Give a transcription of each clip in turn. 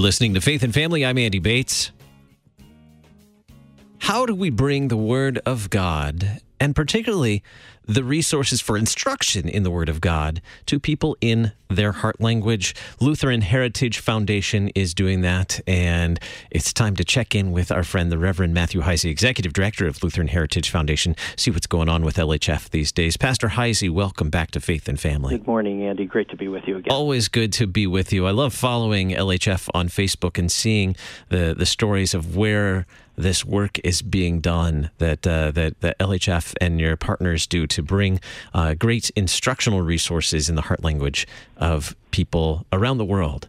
You're listening to Faith and Family. I'm Andy Bates. How do we bring the Word of God, and particularly the resources for instruction in the Word of God, to people in their heart language? Lutheran Heritage Foundation is doing that, and it's time to check in with our friend, the Reverend Matthew Heise, Executive Director of Lutheran Heritage Foundation, see what's going on with LHF these days. Pastor Heise, welcome back to Faith and Family. Good morning, Andy. Great to be with you again. Always good to be with you. I love following LHF on Facebook and seeing the, the stories of where this work is being done that uh, that the LHF and your partners do to bring uh, great instructional resources in the heart language of people around the world.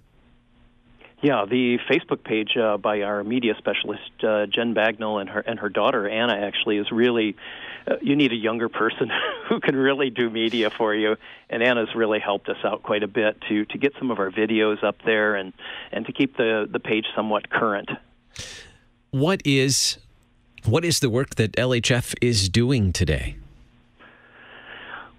Yeah, the Facebook page uh, by our media specialist uh, Jen Bagnall and her and her daughter Anna actually is really. Uh, you need a younger person who can really do media for you, and Anna's really helped us out quite a bit to to get some of our videos up there and and to keep the the page somewhat current. What is what is the work that LHF is doing today?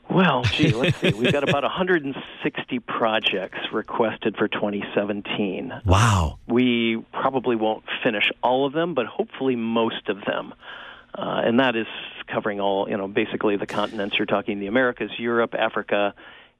Well, gee, let's see. We've got about 160 projects requested for 2017. Wow. We probably won't finish all of them, but hopefully most of them. Uh, and that is covering all, you know, basically the continents. You're talking the Americas, Europe, Africa,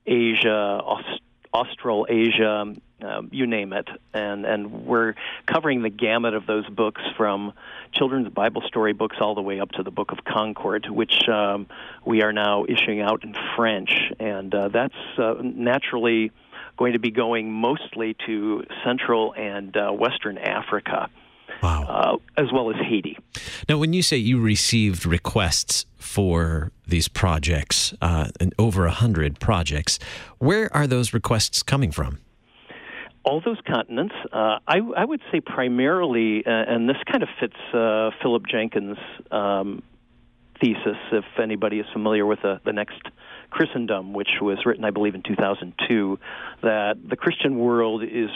Asia, Aust- Australasia, uh, you name it, and and we're covering the gamut of those books from children's Bible story books all the way up to the Book of Concord, which um, we are now issuing out in French, and uh, that's uh, naturally going to be going mostly to Central and uh, Western Africa. Wow. Uh, as well as Haiti. Now, when you say you received requests for these projects, uh, and over a hundred projects, where are those requests coming from? All those continents. Uh, I, I, would say primarily, uh, and this kind of fits uh, Philip Jenkins' um, thesis, if anybody is familiar with the, the next Christendom, which was written, I believe, in 2002, that the Christian world is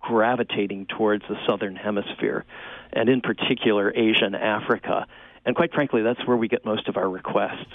gravitating towards the southern hemisphere, and in particular, Asia and Africa. And quite frankly, that's where we get most of our requests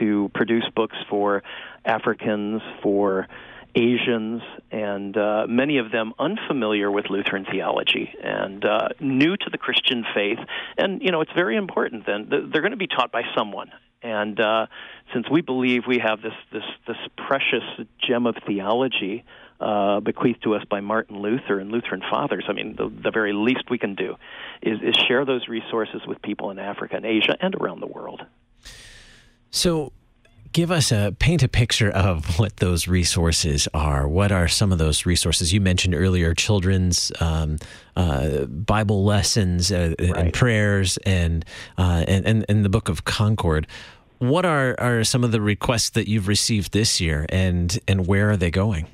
to produce books for Africans, for Asians, and uh, many of them unfamiliar with Lutheran theology and uh, new to the Christian faith. And, you know, it's very important then. They're going to be taught by someone. And uh, since we believe we have this, this, this precious gem of theology uh, bequeathed to us by Martin Luther and Lutheran fathers, I mean, the, the very least we can do is, is share those resources with people in Africa and Asia and around the world. So, give us a paint a picture of what those resources are. What are some of those resources you mentioned earlier? Children's um, uh, Bible lessons uh, right. and prayers, and, uh, and and and the Book of Concord. What are, are some of the requests that you've received this year, and and where are they going?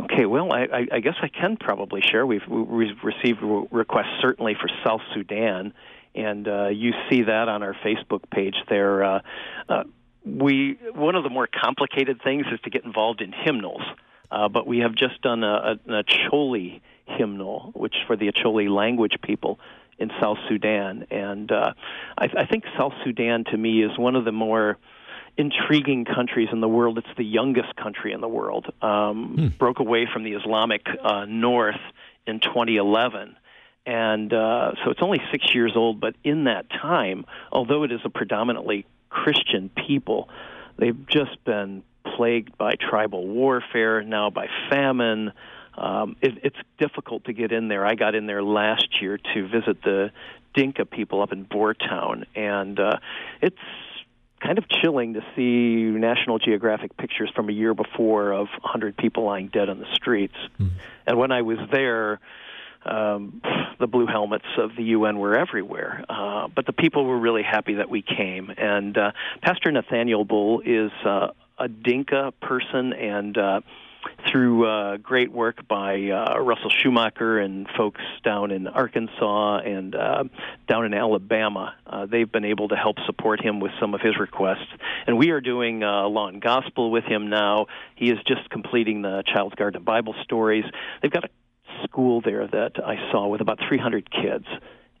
Okay, well, I, I guess I can probably share. We've, we've received requests certainly for South Sudan, and uh, you see that on our Facebook page there. Uh, uh, we one of the more complicated things is to get involved in hymnals. Uh, but we have just done a, a, an Acholi hymnal, which for the Acholi language people in South Sudan, and uh, I, I think South Sudan to me is one of the more intriguing countries in the world. It's the youngest country in the world. Um, hmm. Broke away from the Islamic uh, North in 2011. And uh, so it's only six years old, but in that time, although it is a predominantly Christian people. They've just been plagued by tribal warfare, now by famine. Um, it, it's difficult to get in there. I got in there last year to visit the Dinka people up in Boortown, and uh, it's kind of chilling to see National Geographic pictures from a year before of 100 people lying dead on the streets. Mm. And when I was there, um, the blue helmets of the UN were everywhere. Uh, but the people were really happy that we came. And uh, Pastor Nathaniel Bull is uh, a Dinka person, and uh, through uh, great work by uh, Russell Schumacher and folks down in Arkansas and uh, down in Alabama, uh, they've been able to help support him with some of his requests. And we are doing uh, Law and Gospel with him now. He is just completing the Child's Garden Bible stories. They've got a school there that I saw with about 300 kids.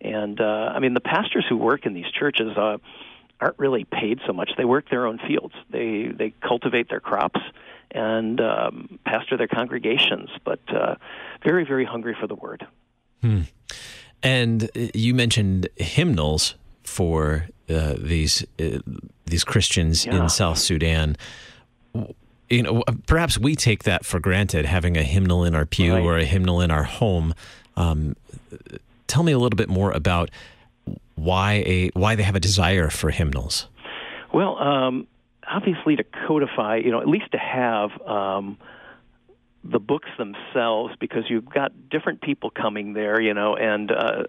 And uh, I mean, the pastors who work in these churches uh, aren't really paid so much. They work their own fields. They they cultivate their crops, and um, pastor their congregations. But uh, very, very hungry for the word. Hmm. And you mentioned hymnals for uh, these uh, these Christians yeah. in South Sudan. You know, perhaps we take that for granted, having a hymnal in our pew right. or a hymnal in our home. Um, tell me a little bit more about why a why they have a desire for hymnals. Well, um, obviously to codify, you know, at least to have um, the books themselves, because you've got different people coming there, you know, and uh,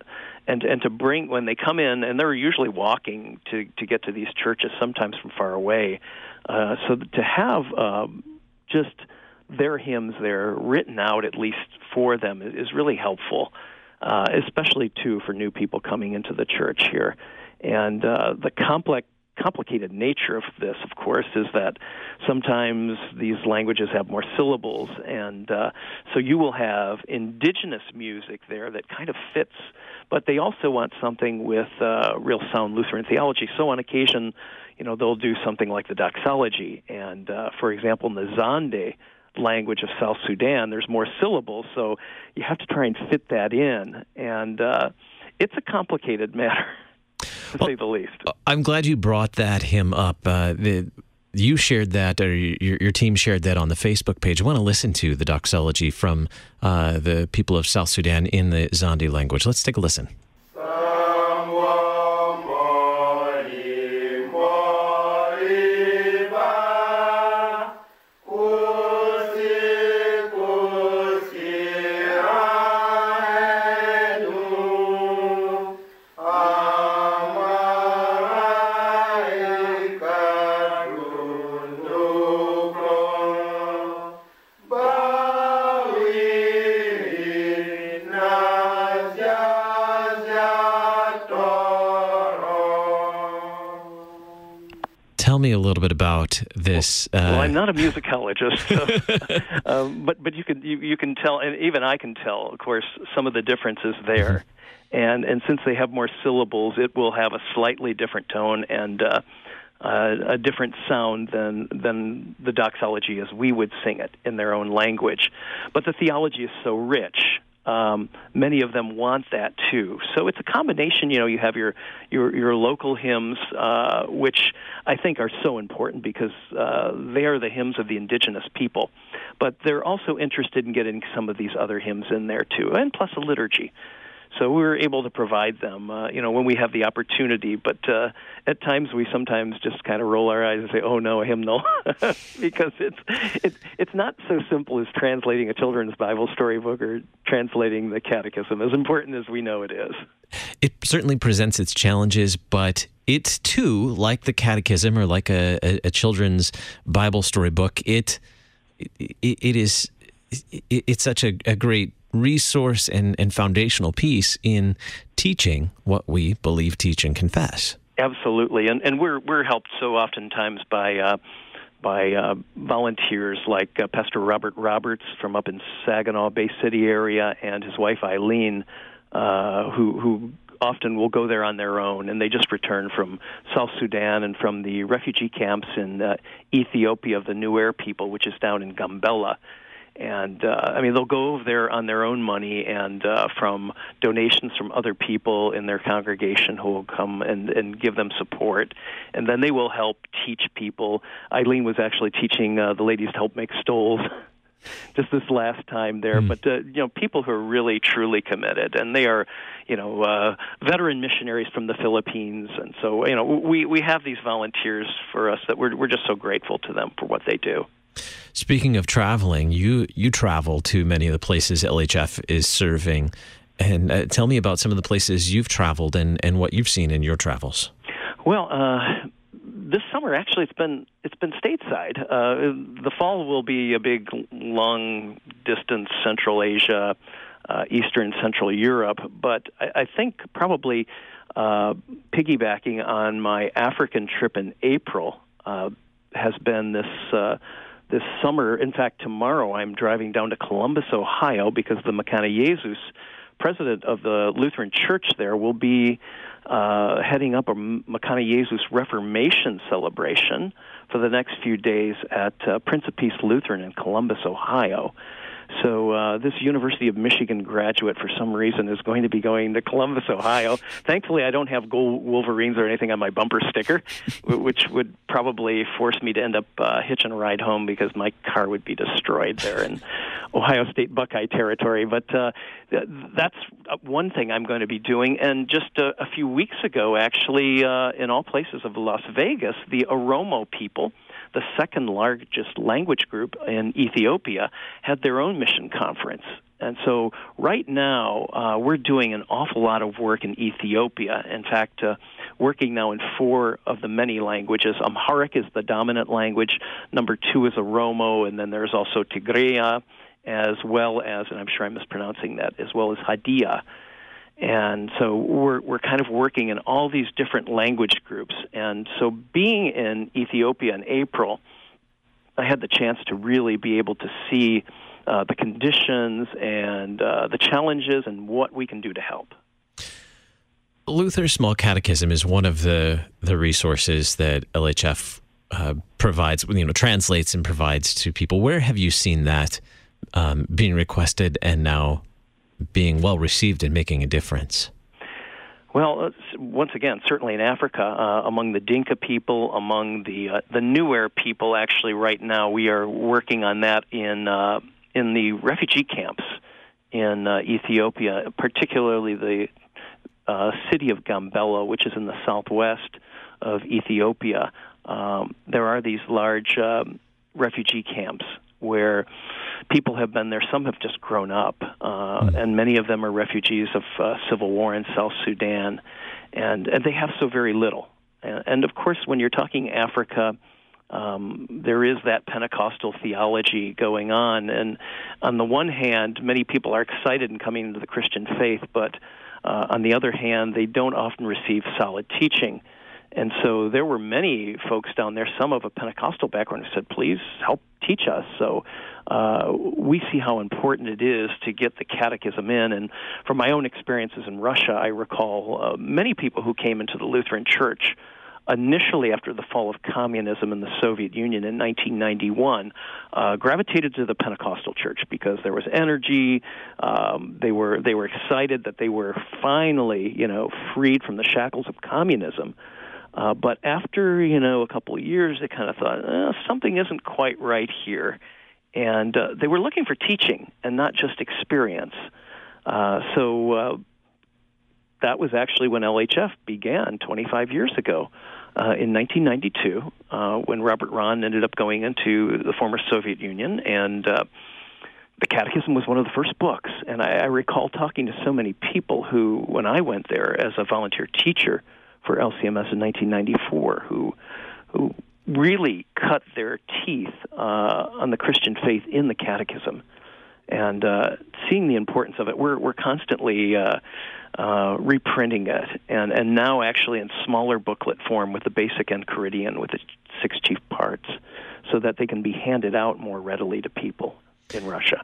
and and to bring when they come in, and they're usually walking to to get to these churches, sometimes from far away. Uh, so to have um, just their hymns there written out at least for them is really helpful, uh, especially too for new people coming into the church here. And uh, the complex complicated nature of this, of course, is that sometimes these languages have more syllables, and uh, so you will have indigenous music there that kind of fits, but they also want something with uh, real sound Lutheran theology. So on occasion, you know, they'll do something like the doxology, and uh, for example, in the Zande language of South Sudan, there's more syllables, so you have to try and fit that in, and uh, it's a complicated matter to well, say the least. I'm glad you brought that hymn up. Uh, the, you shared that, or your, your team shared that on the Facebook page. I want to listen to the doxology from uh, the people of South Sudan in the Zande language. Let's take a listen. Little bit about this. Uh... Well, I'm not a musicologist, so, um, but but you can you, you can tell, and even I can tell, of course, some of the differences there. Mm-hmm. And and since they have more syllables, it will have a slightly different tone and uh, uh, a different sound than than the doxology as we would sing it in their own language. But the theology is so rich um, many of them want that too. So it's a combination. You know, you have your your, your local hymns, uh, which I think are so important because uh, they are the hymns of the indigenous people. But they're also interested in getting some of these other hymns in there too, and plus a liturgy. So we were able to provide them, uh, you know, when we have the opportunity. But uh, at times we sometimes just kind of roll our eyes and say, "Oh no, a hymnal," because it's it's it's not so simple as translating a children's Bible storybook or translating the Catechism. As important as we know it is, it certainly presents its challenges, but it too, like the Catechism or like a, a, a children's Bible storybook, it it, it is it, it's such a, a great resource and, and foundational piece in teaching what we believe, teach, and confess. Absolutely, and and we're we're helped so oftentimes by. Uh, by uh, volunteers like uh, Pastor Robert Roberts from up in Saginaw Bay City area and his wife Eileen, uh, who who often will go there on their own, and they just returned from South Sudan and from the refugee camps in uh, Ethiopia of the Nuer people, which is down in Gambela and uh, I mean they'll go over there on their own money and uh, from donations from other people in their congregation who will come and, and give them support, and then they will help teach people. Eileen was actually teaching uh, the ladies to help make stoles. Just this last time there, mm. but uh, you know, people who are really truly committed, and they are, you know, uh, veteran missionaries from the Philippines, and so you know, we we have these volunteers for us that we're we're just so grateful to them for what they do. Speaking of traveling, you you travel to many of the places LHF is serving, and uh, tell me about some of the places you've traveled and, and what you've seen in your travels. Well, uh, this summer actually it's been it's been stateside. Uh, the fall will be a big long distance Central Asia, uh, Eastern Central Europe, but I, I think probably uh, piggybacking on my African trip in April uh, has been this this summer. In fact, tomorrow I'm driving down to Columbus, Ohio, because the Mekane Jesus president of the Lutheran Church there, will be uh, heading up a Mekane Jesus Reformation celebration for the next few days at uh, Prince of Peace Lutheran in Columbus, Ohio. So uh, this University of Michigan graduate, for some reason, is going to be going to Columbus, Ohio. Thankfully, I don't have gold Wolverines or anything on my bumper sticker, which would probably force me to end up uh, hitching a ride home because my car would be destroyed there in Ohio State Buckeye territory. But uh, that's one thing I'm going to be doing. And just a, a few weeks ago, actually, uh, in all places of Las Vegas, the Oromo people the second largest language group in Ethiopia, had their own mission conference. And so, right now, uh, we're doing an awful lot of work in Ethiopia. In fact, uh, working now in four of the many languages. Amharic is the dominant language. Number two is Oromo, and then there's also Tigrinya, as well as, and I'm sure I'm mispronouncing that, as well as Hadia. And so we're we're kind of working in all these different language groups. And so being in Ethiopia in April, I had the chance to really be able to see uh, the conditions and uh, the challenges and what we can do to help. Luther's Small Catechism is one of the the resources that LHF uh, provides, you know, translates and provides to people. Where have you seen that um, being requested and now being well received and making a difference? Well, uh, once again, certainly in Africa, uh, among the Dinka people, among the uh, the Nuer people, actually, right now we are working on that in uh, in the refugee camps in uh, Ethiopia, particularly the uh, city of Gambela, which is in the southwest of Ethiopia. Um, there are these large um, refugee camps where people have been there. Some have just grown up, uh, hmm. and many of them are refugees of uh, civil war in South Sudan, and and they have so very little. And, and of course, when you're talking Africa. Um, there is that Pentecostal theology going on, and on the one hand, many people are excited in coming into the Christian faith, but uh, on the other hand, they don't often receive solid teaching. And so there were many folks down there, some of a Pentecostal background, who said, please help teach us. So uh, we see how important it is to get the catechism in. And from my own experiences in Russia, I recall uh, many people who came into the Lutheran Church initially after the fall of communism in the Soviet Union in 1991, uh, gravitated to the Pentecostal church because there was energy. Um, they were they were excited that they were finally, you know, freed from the shackles of communism. Uh, but after you know a couple of years, they kind of thought eh, something isn't quite right here, and uh, they were looking for teaching and not just experience. Uh, so uh, that was actually when LHF began 25 years ago. Uh, in 1992, uh, when Robert Rahn ended up going into the former Soviet Union, and the Catechism was one of the first books. And I, I recall talking to so many people who, when I went there as a volunteer teacher, for LCMS in 1994 who who really cut their teeth uh, on the Christian faith in the Catechism, and uh, seeing the importance of it. We're we're constantly uh, uh, reprinting it, and and now actually in smaller booklet form with the basic Enchiridion with its six chief parts, so that they can be handed out more readily to people in Russia.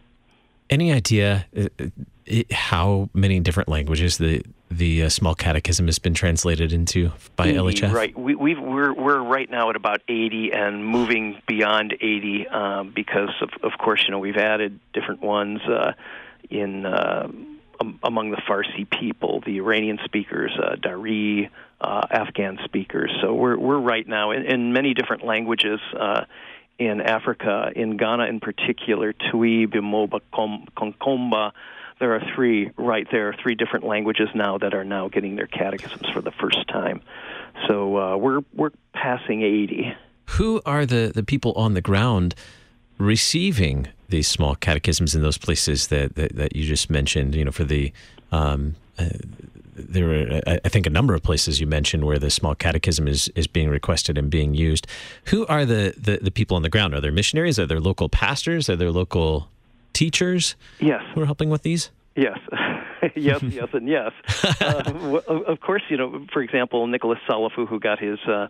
Any idea uh, uh, how many different languages the the uh, small catechism has been translated into by LHF? Right, we, we are we're, we're right now at about 80 and moving beyond 80 um, because of of course you know we've added different ones uh, in uh, among the Farsi people, the Iranian speakers, uh, Dari, uh, Afghan speakers. So we're we're right now in, in many different languages. In Africa, in Ghana in particular, Twi, Bimoba, Konkomba. There are three right there, three different languages now that are now getting their catechisms for the first time. So uh, we're we're passing eighty. Who are the, the people on the ground receiving these small catechisms in those places that, that, that you just mentioned? You know, for the um, uh, there are, I think, a number of places you mentioned where the small catechism is, is being requested and being used. Who are the, the, the people on the ground? Are there missionaries? Are there local pastors? Are there local teachers? Yes. Who are helping with these? Yes. yes, yes, and yes. Uh, of course, you know, for example, Nicholas Salafu, who got his uh,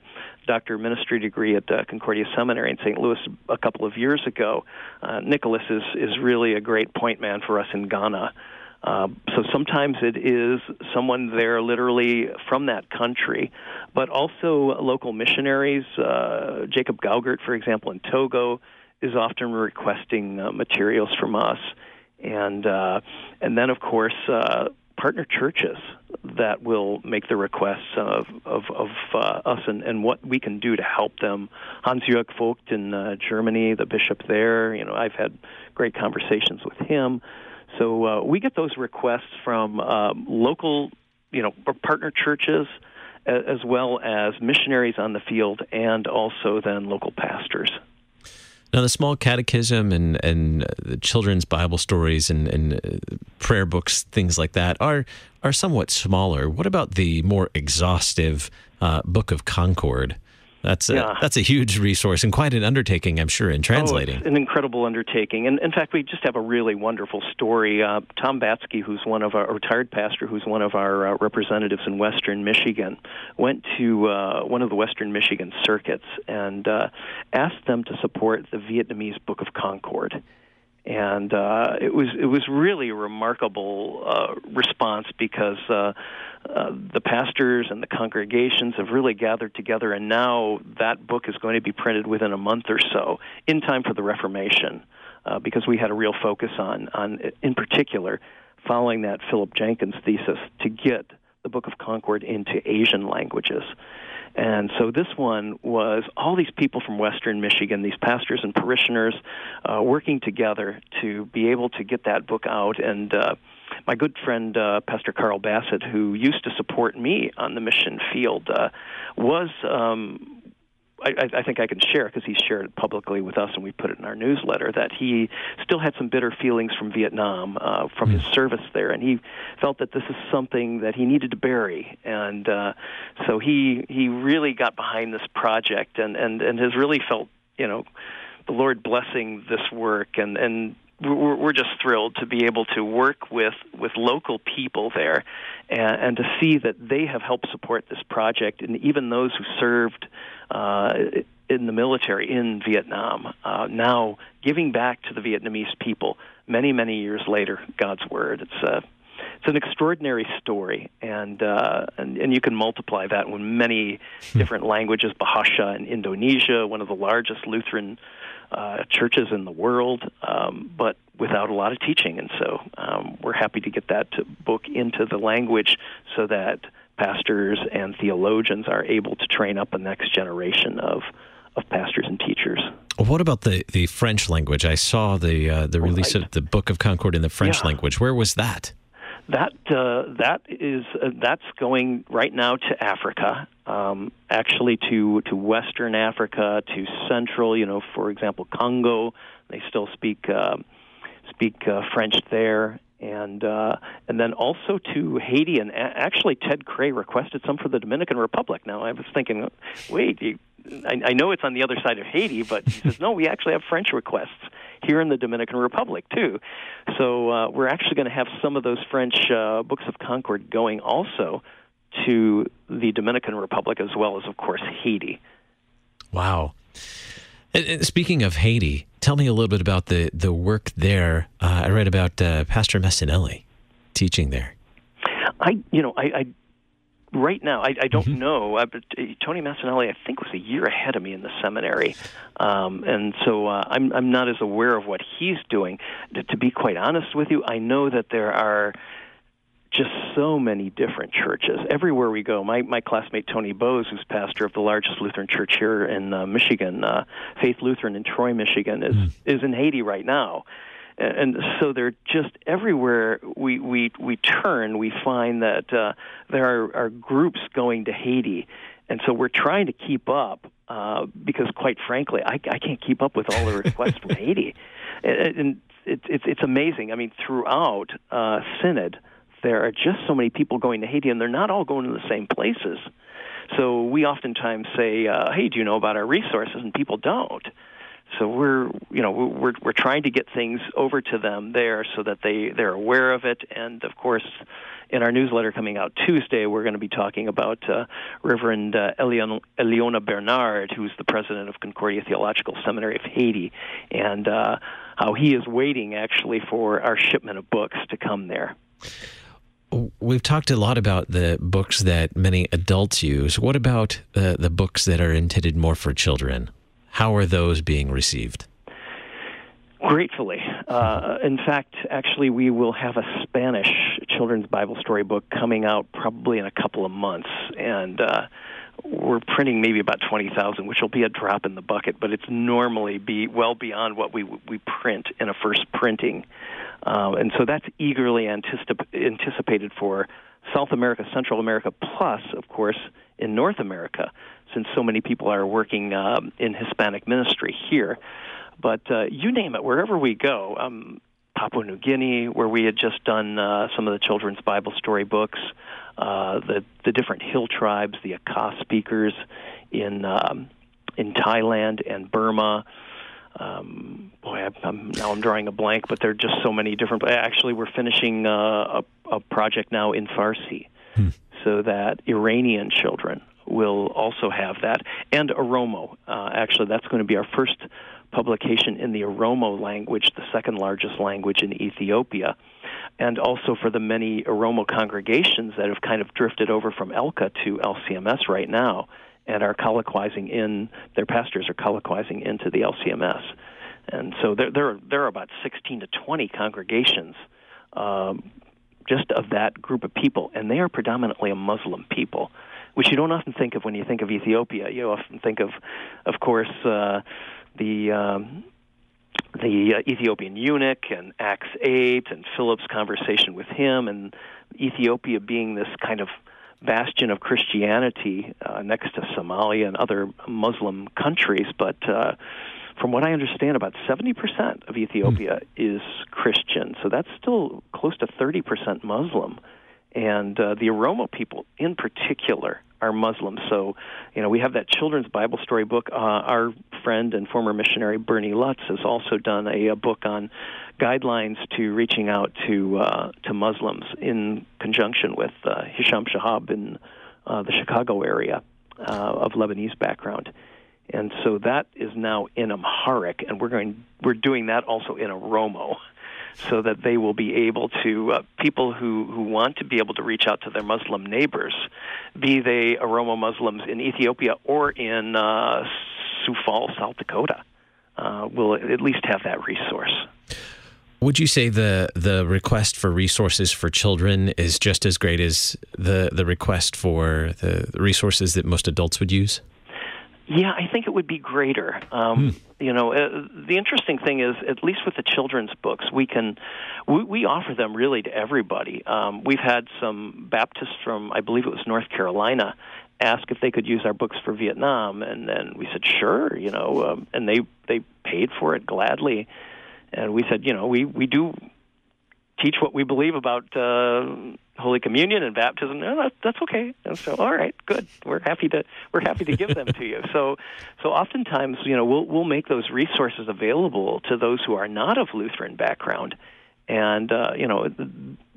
doctor of ministry degree at uh, Concordia Seminary in St. Louis a couple of years ago, uh, Nicholas is is really a great point man for us in Ghana. Uh, so sometimes it is someone there literally from that country, but also local missionaries. Uh, Jacob Gaugert, for example, in Togo, is often requesting uh, materials from us, and uh, and then of course uh, partner churches that will make the requests of of, of uh, us and, and what we can do to help them. Hans Jörg Voigt in uh, Germany, the bishop there, you know, I've had great conversations with him. So uh, we get those requests from um, local, you know, partner churches as well as missionaries on the field and also then local pastors. Now, the small catechism and and the children's Bible stories and, and uh, prayer books, things like that, are are somewhat smaller. What about the more exhaustive uh, Book of Concord? That's a, yeah. that's a huge resource and quite an undertaking, I'm sure, in translating. Oh, an incredible undertaking. And in fact, we just have a really wonderful story. Uh, Tom Batsky, who's one of our retired pastor, who's one of our uh, representatives in Western Michigan, went to uh, one of the Western Michigan circuits and uh, asked them to support the Vietnamese Book of Concord and uh, it was it was really a remarkable uh, response because uh, uh, the pastors and the congregations have really gathered together, and now that book is going to be printed within a month or so, in time for the Reformation, uh, because we had a real focus on on in particular following that Philip Jenkins thesis to get the Book of Concord into Asian languages. And so this one was all these people from Western Michigan, these pastors and parishioners, uh, working together to be able to get that book out. And uh, my good friend uh, Pastor Carl Bassett, who used to support me on the mission field, uh, was um, I, I think I can share because he shared it publicly with us and we put it in our newsletter that he still had some bitter feelings from Vietnam uh, from his service there, and he felt that this is something that he needed to bury, and uh, so he he really got behind this project and and and has really felt you know the Lord blessing this work. And and we're, we're just thrilled to be able to work with with local people there and, and to see that they have helped support this project and even those who served uh, in the military in Vietnam uh, now giving back to the Vietnamese people many many years later God's word it's a it's an extraordinary story, and uh, and, and you can multiply that in many hmm. different languages. Bahasa in Indonesia, one of the largest Lutheran uh, churches in the world, um, but without a lot of teaching. And so um, we're happy to get that book into the language so that pastors and theologians are able to train up a next generation of of pastors and teachers. What about the, the French language? I saw the uh, the release right. of the Book of Concord in the French yeah. language. Where was that? That uh, that is uh, that's going right now to Africa, um, actually to to Western Africa, to Central. You know, for example, Congo. They still speak uh, speak uh, French there, and uh, and then also to Haiti. And actually, Ted Krey requested some for the Dominican Republic. Now, I was thinking, wait, you, I, I know it's on the other side of Haiti, but he says no, we actually have French requests here in the Dominican Republic too. So uh, we're actually going to have some of those French uh, books of Concord going also to the Dominican Republic as well as, of course, Haiti. Wow. Speaking of Haiti, tell me a little bit about the, the work there. Uh, I read about uh, Pastor Messinelli teaching there. I, you know, I, I right now, I, I don't mm-hmm. know. Uh, but uh, Tony Massinelli, I think, was a year ahead of me in the seminary, um, and so uh, I'm I'm not as aware of what he's doing. To, to be quite honest with you, I know that there are just so many different churches everywhere we go. My my classmate Tony Bose, who's pastor of the largest Lutheran church here in uh, Michigan, uh, Faith Lutheran in Troy, Michigan, is mm. is in Haiti right now and so they're just everywhere we we we turn. We find that uh, there are, are groups going to Haiti, and so we're trying to keep up uh, because, quite frankly, I, I can't keep up with all the requests from Haiti, and, and it, it's it's amazing. I mean, throughout uh, Synod, there are just so many people going to Haiti, and they're not all going to the same places. So we oftentimes say, uh, "Hey, do you know about our resources?" and people don't. So we're you know we're we're trying to get things over to them there so that they they're aware of it and of course in our newsletter coming out Tuesday we're going to be talking about uh, Reverend uh, Elion, Eliona Bernard who's the president of Concordia Theological Seminary of Haiti and uh, how he is waiting actually for our shipment of books to come there. We've talked a lot about the books that many adults use. What about the, the books that are intended more for children? How are those being received? Gratefully. Uh, in fact, actually, we will have a Spanish children's Bible story book coming out probably in a couple of months. And uh, we're printing maybe about 20,000, which will be a drop in the bucket, but it's normally be well beyond what we we print in a first printing. Uh, and so that's eagerly anticip- anticipated for South America, Central America, plus, of course, in North America, since so many people are working um, in Hispanic ministry here. But uh, you name it, wherever we go, um, Papua New Guinea, where we had just done uh, some of the children's Bible story books, uh, the the different hill tribes, the Akha speakers in um, in Thailand and Burma. Um, boy, I, I'm, now I'm drawing a blank, but there are just so many different. Actually, we're finishing uh, a, a project now in Farsi, hmm. so that Iranian children will also have that, and Oromo. Uh, actually, that's going to be our first publication in the Oromo language, the second largest language in Ethiopia, and also for the many Oromo congregations that have kind of drifted over from ELCA to LCMS right now and are colloquizing in their pastors are colloquizing into the LCMS, and so there there are, there are about 16 to 20 congregations. Um, just of that group of people, and they are predominantly a Muslim people, which you don't often think of when you think of Ethiopia. You often think of, of course, uh, the um, the uh, Ethiopian eunuch and Acts 8 and Philip's conversation with him and Ethiopia being this kind of bastion of Christianity uh, next to Somalia and other Muslim countries but uh, from what I understand about 70% of Ethiopia mm. is Christian so that's still close to 30% Muslim and uh, the Oromo people in particular are Muslims. So, you know, we have that children's Bible story book. Uh, our friend and former missionary Bernie Lutz has also done a, a book on guidelines to reaching out to uh, to Muslims in conjunction with uh, Hisham Shahab in uh, the Chicago area uh, of Lebanese background. And so that is now in Amharic, and we're going we're doing that also in Oromo so that they will be able to uh, people who who want to be able to reach out to their Muslim neighbors, be they Oromo Muslims in Ethiopia or in uh, Sioux Falls, South Dakota, uh, will at least have that resource. Would you say the the request for resources for children is just as great as the the request for the resources that most adults would use? Yeah, I think it would be greater. Um, hmm. You know, uh, the interesting thing is, at least with the children's books, we can we, we offer them really to everybody. Um, we've had some Baptists from, I believe it was North Carolina, ask if they could use our books for Vietnam, and then we said sure. You know, um, and they they paid for it gladly, and we said, you know, we we do teach what we believe about uh, Holy Communion and baptism. No, that, that's okay. And so, all right, good. We're happy to we're happy to give them to you. So, so oftentimes, you know, we'll we'll make those resources available to those who are not of Lutheran background, and uh, you know, the,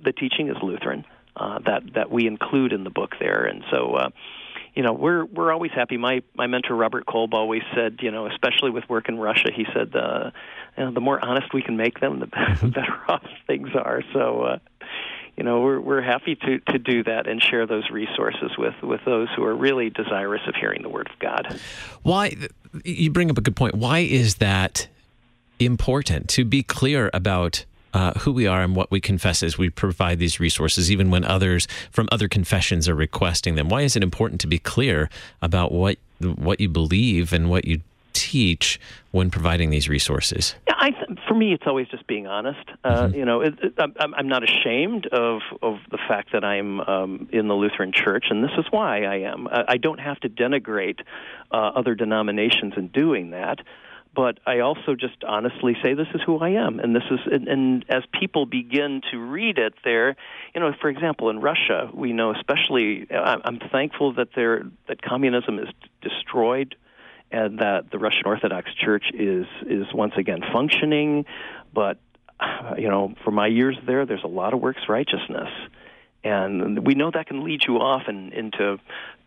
the teaching is Lutheran uh, that that we include in the book there, and so. Uh, you know we're we're always happy. My my mentor Robert Kolb always said, you know, especially with work in Russia, he said, uh, know, the more honest we can make them, the better off things are. So, uh, you know, we're we're happy to to do that and share those resources with with those who are really desirous of hearing the word of God. Why you bring up a good point. Why is that important to be clear about uh, who we are and what we confess as we provide these resources, even when others from other confessions are requesting them. Why is it important to be clear about what what you believe and what you teach when providing these resources? Yeah, I th- for me, it's always just being honest. Uh, mm-hmm. You know, it, it, I'm, I'm not ashamed of of the fact that I'm um, in the Lutheran Church, and this is why I am. I, I don't have to denigrate uh, other denominations in doing that. But I also just honestly say this is who I am, and this is, and, and as people begin to read it, there, you know, for example, in Russia, we know especially. I'm thankful that there that communism is destroyed and that the Russian Orthodox Church is is once again functioning. But you know, for my years there, there's a lot of works righteousness, and we know that can lead you often into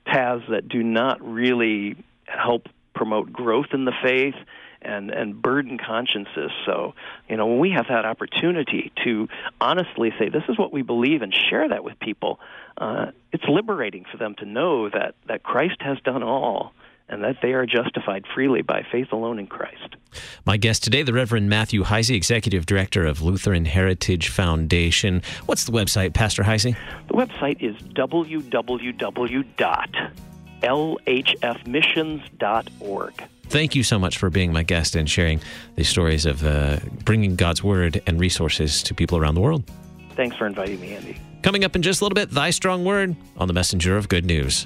paths that do not really help promote growth in the faith and and burden consciences. So, you know, when we have that opportunity to honestly say this is what we believe and share that with people, uh, it's liberating for them to know that that Christ has done all and that they are justified freely by faith alone in Christ. My guest today, the Reverend Matthew Heise, Executive Director of Lutheran Heritage Foundation. What's the website, Pastor Heise? The website is www.lhfmissions.org. Thank you so much for being my guest and sharing the stories of uh, bringing God's Word and resources to people around the world. Thanks for inviting me, Andy. Coming up in just a little bit, Thy Strong Word on the Messenger of Good News.